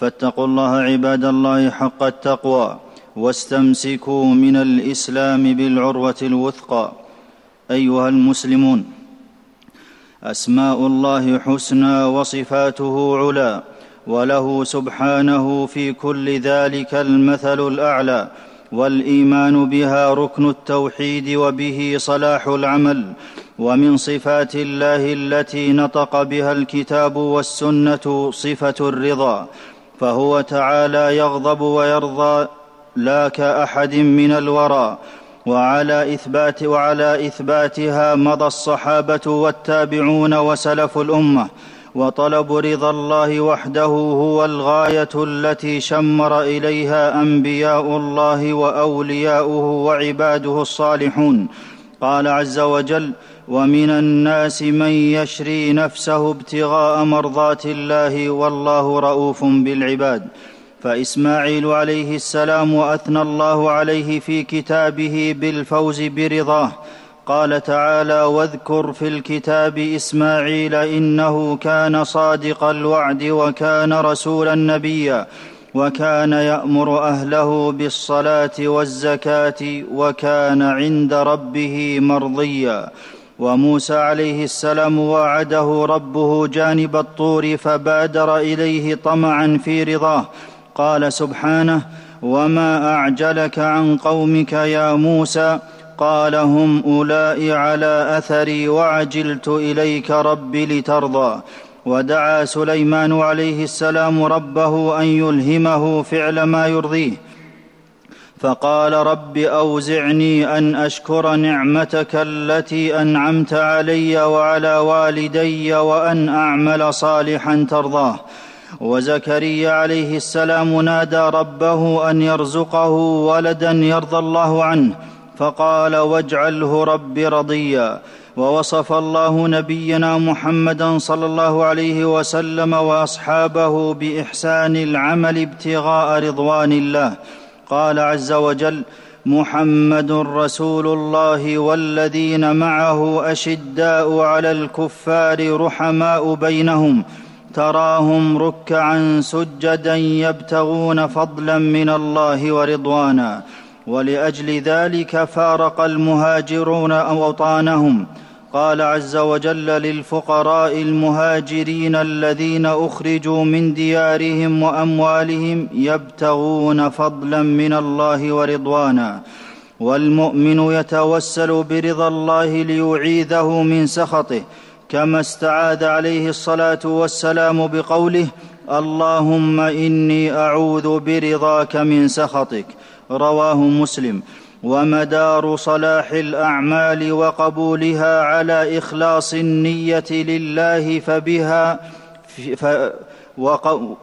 فاتقوا الله عباد الله حق التقوى واستمسكوا من الإسلام بالعروة الوثقى. أيها المسلمون أسماء الله حسنى وصفاته علا وله سبحانه في كل ذلك المثل الأعلى والإيمان بها ركن التوحيد وبه صلاح العمل. ومن صفات الله التي نطق بها الكتاب والسنة صفة الرضا. فهو تعالى يغضب ويرضى لا كأحد من الورى. وعلى إثبات وعلى إثباتها مضى الصحابة والتابعون وسلف الأمة. وطلب رضا الله وحده هو الغاية التي شمر إليها أنبياء الله وأولياؤه وعباده الصالحون. قال عز وجل ومن الناس من يشري نفسه ابتغاء مرضات الله والله رؤوف بالعباد. فإسماعيل عليه السلام اثنى الله عليه في كتابه بالفوز برضاه. قال تعالى واذكر في الكتاب إسماعيل إنه كان صادق الوعد وكان رسولا نبيا وكان يأمر أهله بالصلاة والزكاة وكان عند ربه مرضيا. وموسى عليه السلام وعده ربه جانب الطور فبادر إليه طمعا في رضاه. قال سبحانه وما أعجلك عن قومك يا موسى؟ قال هم أولئك على أثري وعجلت إليك رب لترضى. ودعا سليمان عليه السلام ربه أن يلهمه فعل ما يرضيه. فقال رب أوزعني أن أشكر نعمتك التي أنعمت علي وعلى والدي وأن أعمل صالحا ترضاه. وزكريا عليه السلام نادى ربه أن يرزقه ولدا يرضى الله عنه فقال واجعله رب رضيا. ووصف الله نبينا محمدا صلى الله عليه وسلم وأصحابه بإحسان العمل ابتغاء رضوان الله. قال عز وجل محمد رسول الله والذين معه أشداء على الكفار رحماء بينهم تراهم ركعا سجدا يبتغون فضلا من الله ورضوانا ولأجل ذلك فارق المهاجرون أوطانهم قال عز وجل للفقراء المهاجرين الذين أخرجوا من ديارهم وأموالهم يبتغون فضلا من الله ورضوانا والمؤمن يتوسل برضا الله ليعيذه من سخطه كما استعاذ عليه الصلاة والسلام بقوله اللهم إني أعوذ برضاك من سخطك رواه مسلم. ومدار صلاح الأعمال وقبولها على إخلاص النية لله فبها ف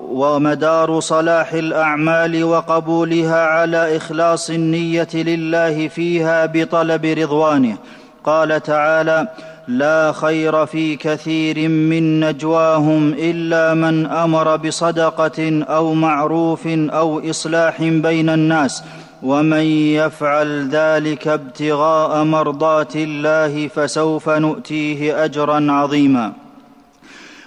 ومدار صلاح الأعمال وقبولها على إخلاص النية لله فيها بطلب رضوانه. قال تعالى لا خير في كثير من نجواهم إلا من أمر بصدقة أو معروف أو إصلاح بين الناس ومن يفعل ذلك ابتغاء مرضات الله فسوف نؤتيه أجرا عظيما.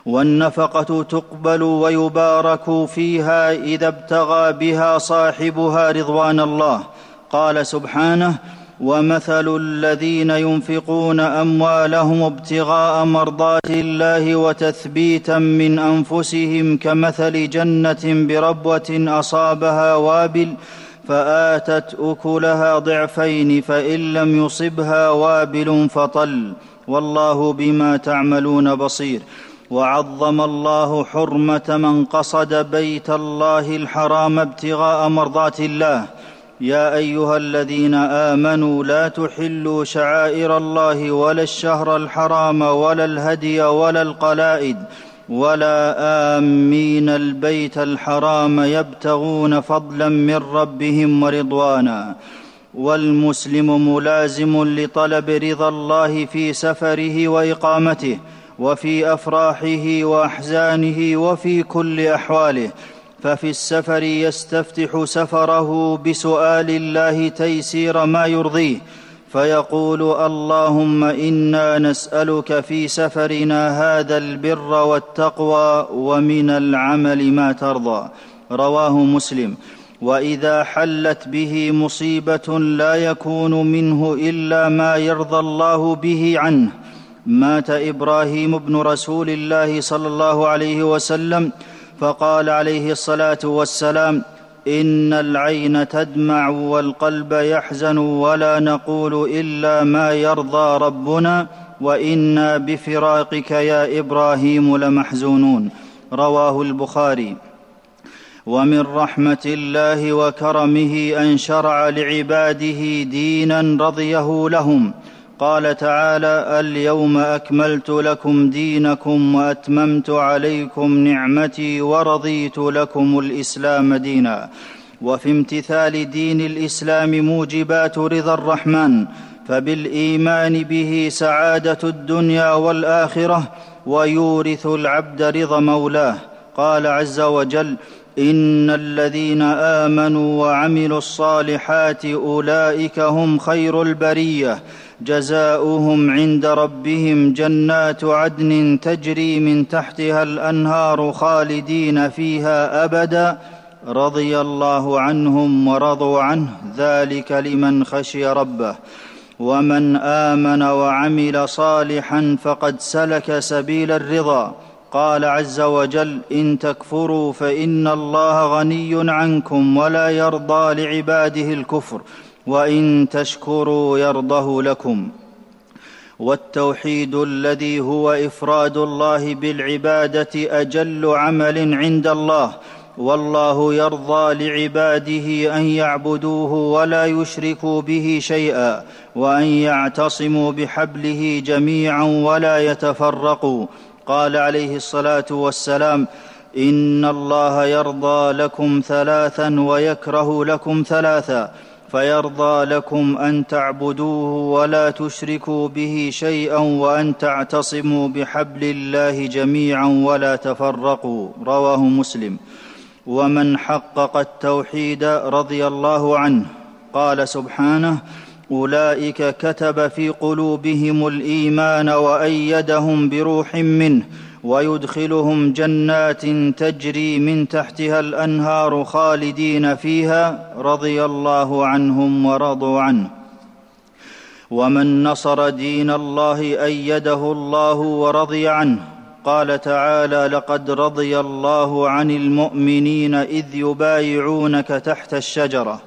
والنفقة تقبل ويبارك فيها إذا ابتغى بها صاحبها رضوان الله. قال سبحانه ومثل الذين ينفقون أموالهم ابتغاء مرضات الله وتثبيتا من أنفسهم كمثل جنة بربوة أصابها وابل فآتت أكلها ضعفين فإن لم يصبها وابل فطل والله بما تعملون بصير وعظم الله حرمة من قصد بيت الله الحرام ابتغاء مرضات الله. يا أيها الذين آمنوا لا تحلوا شعائر الله ولا الشهر الحرام ولا الهدي ولا القلائد ولا امين البيت الحرام يبتغون فضلا من ربهم ورضوانا والمسلم ملازم لطلب رضا الله في سفره واقامته وفي افراحه واحزانه وفي كل احواله ففي السفر يستفتح سفره بسؤال الله تيسير ما يرضيه فيقول اللهم إنا نسألك في سفرنا هذا البر والتقوى ومن العمل ما ترضى. رواه مسلم. وإذا حلت به مصيبة لا يكون منه إلا ما يرضى الله به عنه. مات إبراهيم بن رسول الله صلى الله عليه وسلم فقال عليه الصلاة والسلام إن العين تدمع والقلب يحزن ولا نقول إلا ما يرضى ربنا وإنا بفراقك يا إبراهيم لمحزونون. رواه البخاري. ومن رحمة الله وكرمه أن شرع لعباده دينا رضيه لهم. قال تعالى اليوم أكملت لكم دينكم وأتممت عليكم نعمتي ورضيت لكم الإسلام دينا. وفي امتثال دين الإسلام موجبات رضا الرحمن فبالإيمان به سعادة الدنيا والآخرة ويورث العبد رضا مولاه. قال عز وجل إن الذين آمنوا وعملوا الصالحات أولئك هم خير البرية. جزاؤهم عند ربهم جنات عدن تجري من تحتها الأنهار خالدين فيها أبدا. رضي الله عنهم ورضوا عنه. ذلك لمن خشي ربه. ومن آمن وعمل صالحا فقد سلك سبيل الرضا. قال عز وجل إن تكفروا فإن الله غني عنكم ولا يرضى لعباده الكفر وإن تشكروا يرضه لكم والتوحيد الذي هو إفراد الله بالعبادة أجل عمل عند الله والله يرضى لعباده أن يعبدوه ولا يشركوا به شيئا وأن يعتصموا بحبله جميعا ولا يتفرقوا قال عليه الصلاة والسلام إن الله يرضى لكم ثلاثا ويكره لكم ثلاثا فيرضى لكم أن تعبدوه ولا تشركوا به شيئا وأن تعتصموا بحبل الله جميعا ولا تفرقوا. رواه مسلم. ومن حقق التوحيد رضي الله عنه قال سبحانه أولئك كتب في قلوبهم الإيمان وأيدهم بروح منه ويدخلهم جنات تجري من تحتها الأنهار خالدين فيها رضي الله عنهم ورضوا عنه. ومن نصر دين الله أيده الله ورضي عنه. قال تعالى لقد رضي الله عن المؤمنين إذ يبايعونك تحت الشجرة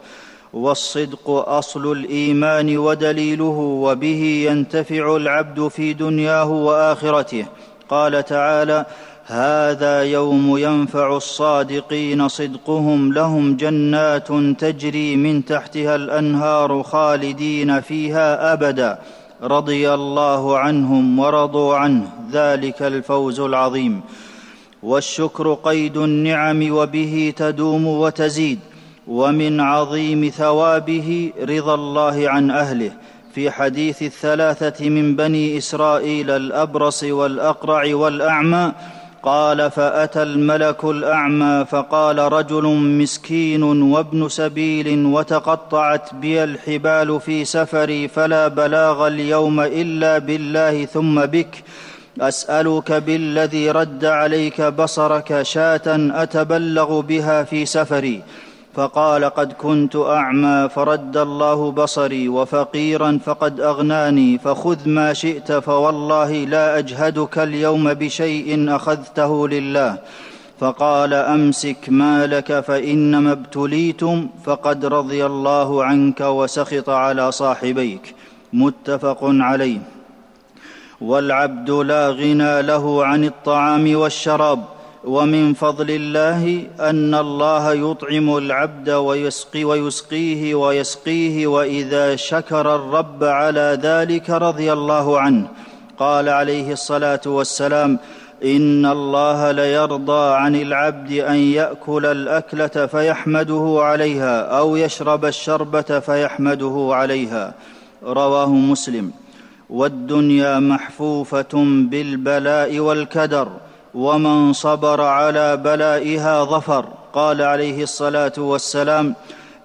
والصدق أصل الإيمان ودليله وبه ينتفع العبد في دنياه وآخرته. قال تعالى هذا يوم ينفع الصادقين صدقهم لهم جنات تجري من تحتها الأنهار خالدين فيها أبدا. رضي الله عنهم ورضوا عنه ذلك الفوز العظيم. والشكر قيد النعم وبه تدوم وتزيد. ومن عظيم ثوابه رضا الله عن أهله في حديث الثلاثة من بني إسرائيل الأبرص والأقرع والأعمى قال فأتى الملك الأعمى فقال رجل مسكين وابن سبيل وتقطعت بي الحبال في سفري فلا بلاغ اليوم إلا بالله ثم بك. أسألك بالذي رد عليك بصرك شاة أتبلغ بها في سفري. فقال قد كنت أعمى فرد الله بصري وفقيرا فقد أغناني فخذ ما شئت فوالله لا أجهدك اليوم بشيء أخذته لله. فقال أمسك مالك فإنما ابتليتم فقد رضي الله عنك وسخط على صاحبيك. متفق عليه. والعبد لا غنى له عن الطعام والشراب. ومن فضل الله أن الله يطعم العبد ويسقي ويسقيه ويسقيه وإذا شكر الرب على ذلك رضي الله عنه. قال عليه الصلاة والسلام إن الله ليرضى عن العبد أن يأكل الأكلة فيحمده عليها أو يشرب الشربة فيحمده عليها. رواه مسلم. والدنيا محفوفة بالبلاء والكدر. ومن صبر على بلائها ظفر. قال عليه الصلاة والسلام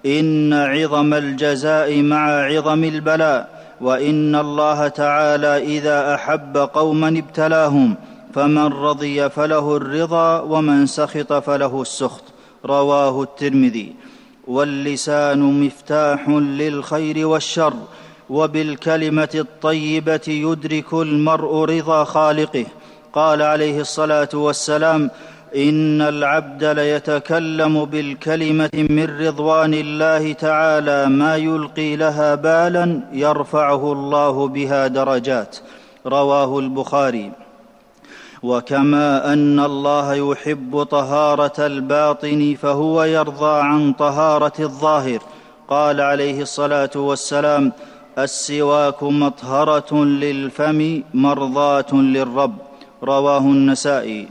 إن عظم الجزاء مع عظم البلاء وإن الله تعالى إذا أحب قوما ابتلاهم فمن رضي فله الرضا ومن سخط فله السخط. رواه الترمذي. واللسان مفتاح للخير والشر وبالكلمة الطيبة يدرك المرء رضا خالقه. قال عليه الصلاة والسلام إن العبد ليتكلم بالكلمة من رضوان الله تعالى ما يلقي لها بالا يرفعه الله بها درجات. رواه البخاري. وكما أن الله يحب طهارة الباطن فهو يرضى عن طهارة الظاهر. قال عليه الصلاة والسلام السواك مطهرة للفم مرضاة للرب. رواه النسائي.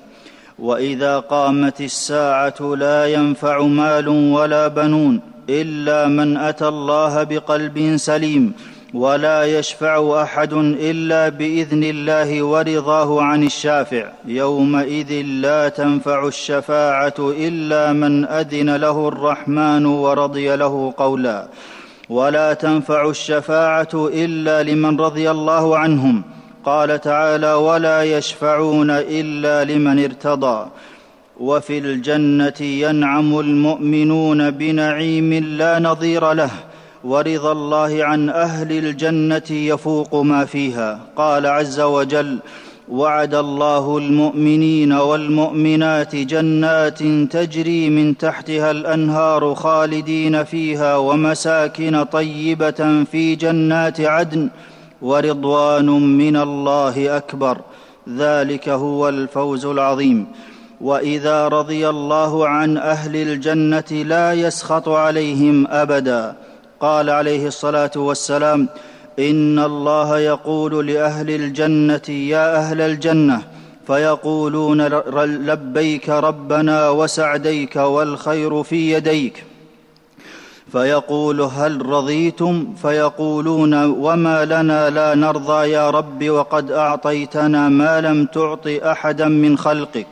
وإذا قامت الساعة لا ينفع مال ولا بنون إلا من أتى الله بقلب سليم ولا يشفع أحد إلا بإذن الله ورضاه عن الشافع. يومئذ لا تنفع الشفاعة إلا من أذن له الرحمن ورضي له قولا. ولا تنفع الشفاعة إلا لمن رضي الله عنهم. قال تعالى ولا يشفعون الا لمن ارتضى وفي الجنه ينعم المؤمنون بنعيم لا نظير له ورضا الله عن أهل الجنه يفوق ما فيها قال عز وجل وعد الله المؤمنين والمؤمنات جنات تجري من تحتها الانهار خالدين فيها ومساكن طيبه في جنات عدن ورضوان من الله أكبر. ذلك هو الفوز العظيم. وإذا رضي الله عن أهل الجنة لا يسخط عليهم أبدا. قال عليه الصلاة والسلام إن الله يقول لأهل الجنة يا أهل الجنة فيقولون لبيك ربنا وسعديك والخير في يديك. فيقول هل رضيتم؟ فيقولون وما لنا لا نرضى يا رب وقد أعطيتنا ما لم تعط أحدا من خلقك.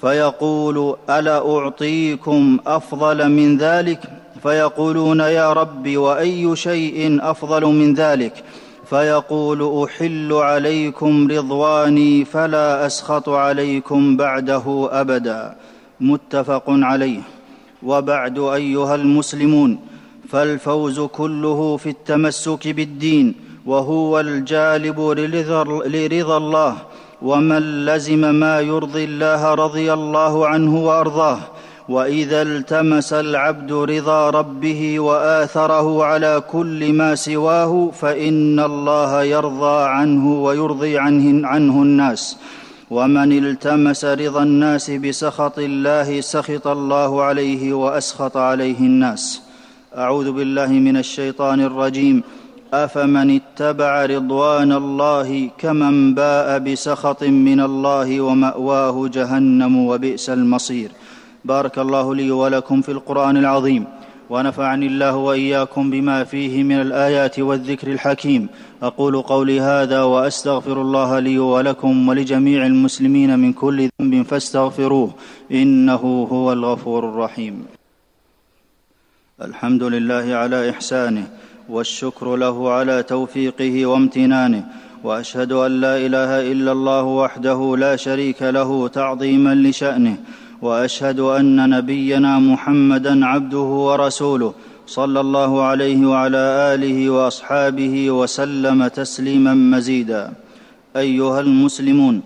فيقول ألا أعطيكم أفضل من ذلك؟ فيقولون يا رب وأي شيء أفضل من ذلك؟ فيقول أحل عليكم رضواني فلا أسخط عليكم بعده أبدا. متفق عليه. وبعد أيها المسلمون فالفوز كله في التمسك بالدين وهو الجالب لرضا الله ومن لزم ما يرضي الله رضي الله عنه وأرضاه وإذا التمس العبد رضا ربه وآثره على كل ما سواه فإن الله يرضى عنه ويرضي عنه, عنه الناس. ومن التمس رضا الناس بسخط الله سخط الله عليه وأسخط عليه الناس. أعوذ بالله من الشيطان الرجيم. أفمن اتبع رضوان الله كمن باء بسخط من الله ومأواه جهنم وبئس المصير. بارك الله لي ولكم في القرآن العظيم. ونفعني الله وإياكم بما فيه من الآيات والذكر الحكيم. أقول قولي هذا وأستغفر الله لي ولكم ولجميع المسلمين من كل ذنب فاستغفروه إنه هو الغفور الرحيم. الحمد لله على إحسانه والشكر له على توفيقه وامتنانه وأشهد أن لا إله إلا الله وحده لا شريك له تعظيما لشأنه وأشهد أن نبينا محمدا عبده ورسوله صلى الله عليه وعلى آله وأصحابه وسلم تسليما مزيدا. أيها المسلمون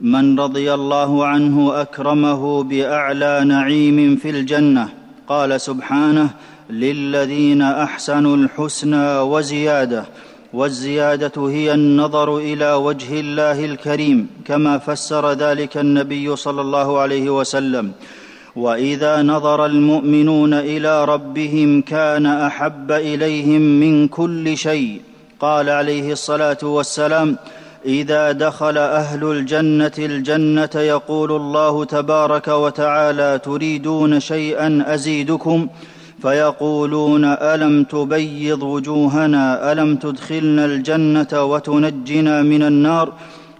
من رضي الله عنه أكرمه بأعلى نعيم في الجنة قال سبحانه للذين أحسنوا الحسنى وزيادة. والزيادة هي النظر إلى وجه الله الكريم كما فسر ذلك النبي صلى الله عليه وسلم. وإذا نظر المؤمنون إلى ربهم كان أحب إليهم من كل شيء. قال عليه الصلاة والسلام إذا دخل أهل الجنة الجنة يقول الله تبارك وتعالى تريدون شيئا أزيدكم؟ فيقولون ألم تبيض وجوهنا؟ ألم تدخلنا الجنة وتنجنا من النار؟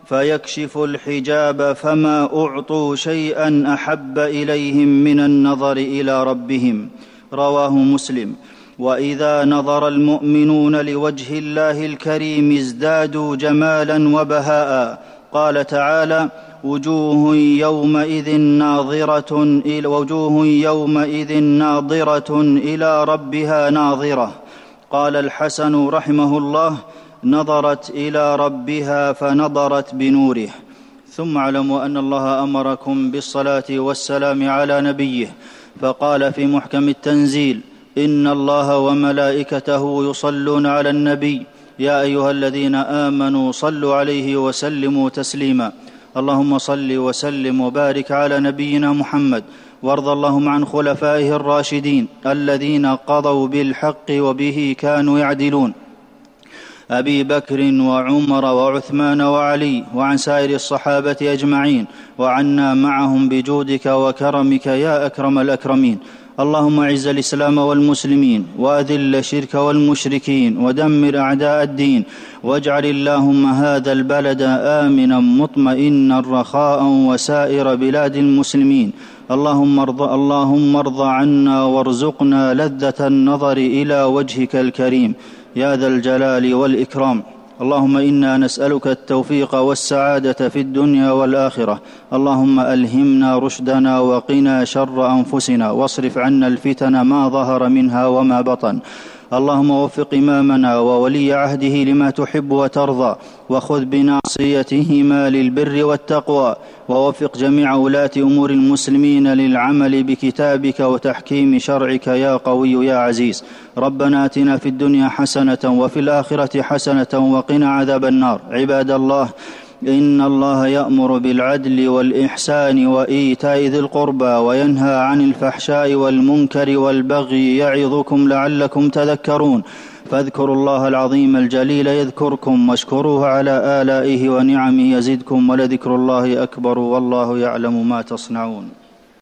فيكشف الحجاب فما أعطوا شيئا أحب إليهم من النظر إلى ربهم. رواه مسلم. وإذا نظر المؤمنون لوجه الله الكريم ازدادوا جمالا وبهاء. قال تعالى وجوه يومئذ ناظرة إلى وجوه يومئذ ناظرة إلى ربها ناظرة. قال الحسن رحمه الله نظرت إلى ربها فنظرت بنوره. ثم اعلموا أن الله أمركم بالصلاة والسلام على نبيه فقال في محكم التنزيل إن الله وملائكته يصلون على النبي يا أيها الذين آمنوا صلوا عليه وسلموا تسليما. اللهم صل وسلم وبارك على نبينا محمد. وارض اللهم عن خلفائه الراشدين الذين قضوا بالحق وبه كانوا يعدلون. أبي بكر وعمر وعثمان وعلي وعن سائر الصحابة أجمعين. وعنا معهم بجودك وكرمك يا أكرم الأكرمين. اللهم اعز الإسلام والمسلمين وأذل الشرك والمشركين ودمر أعداء الدين واجعل اللهم هذا البلد آمنا مطمئنا رخاء وسائر بلاد المسلمين. اللهم ارض اللهم ارض عنا وارزقنا لذة النظر إلى وجهك الكريم. يا ذا الجلال والإكرام. اللهم إنا نسألك التوفيق والسعادة في الدنيا والآخرة. اللهم ألهمنا رشدنا وقنا شر أنفسنا واصرف عنا الفتن ما ظهر منها وما بطن. اللهم وفق إمامنا وولي عهده لما تحب وترضى وخذ بناصيتهما للبر والتقوى ووفق جميع ولاة أمور المسلمين للعمل بكتابك وتحكيم شرعك يا قوي يا عزيز. ربنا آتنا في الدنيا حسنة وفي الآخرة حسنة وقنا عذاب النار. عباد الله إن الله يأمر بالعدل والإحسان وإيتاء ذي القربى وينهى عن الفحشاء والمنكر والبغي يعظكم لعلكم تذكرون. فاذكروا الله العظيم الجليل يذكركم واشكروه على آلائه ونعمه يزدكم ولذكر الله أكبر والله يعلم ما تصنعون.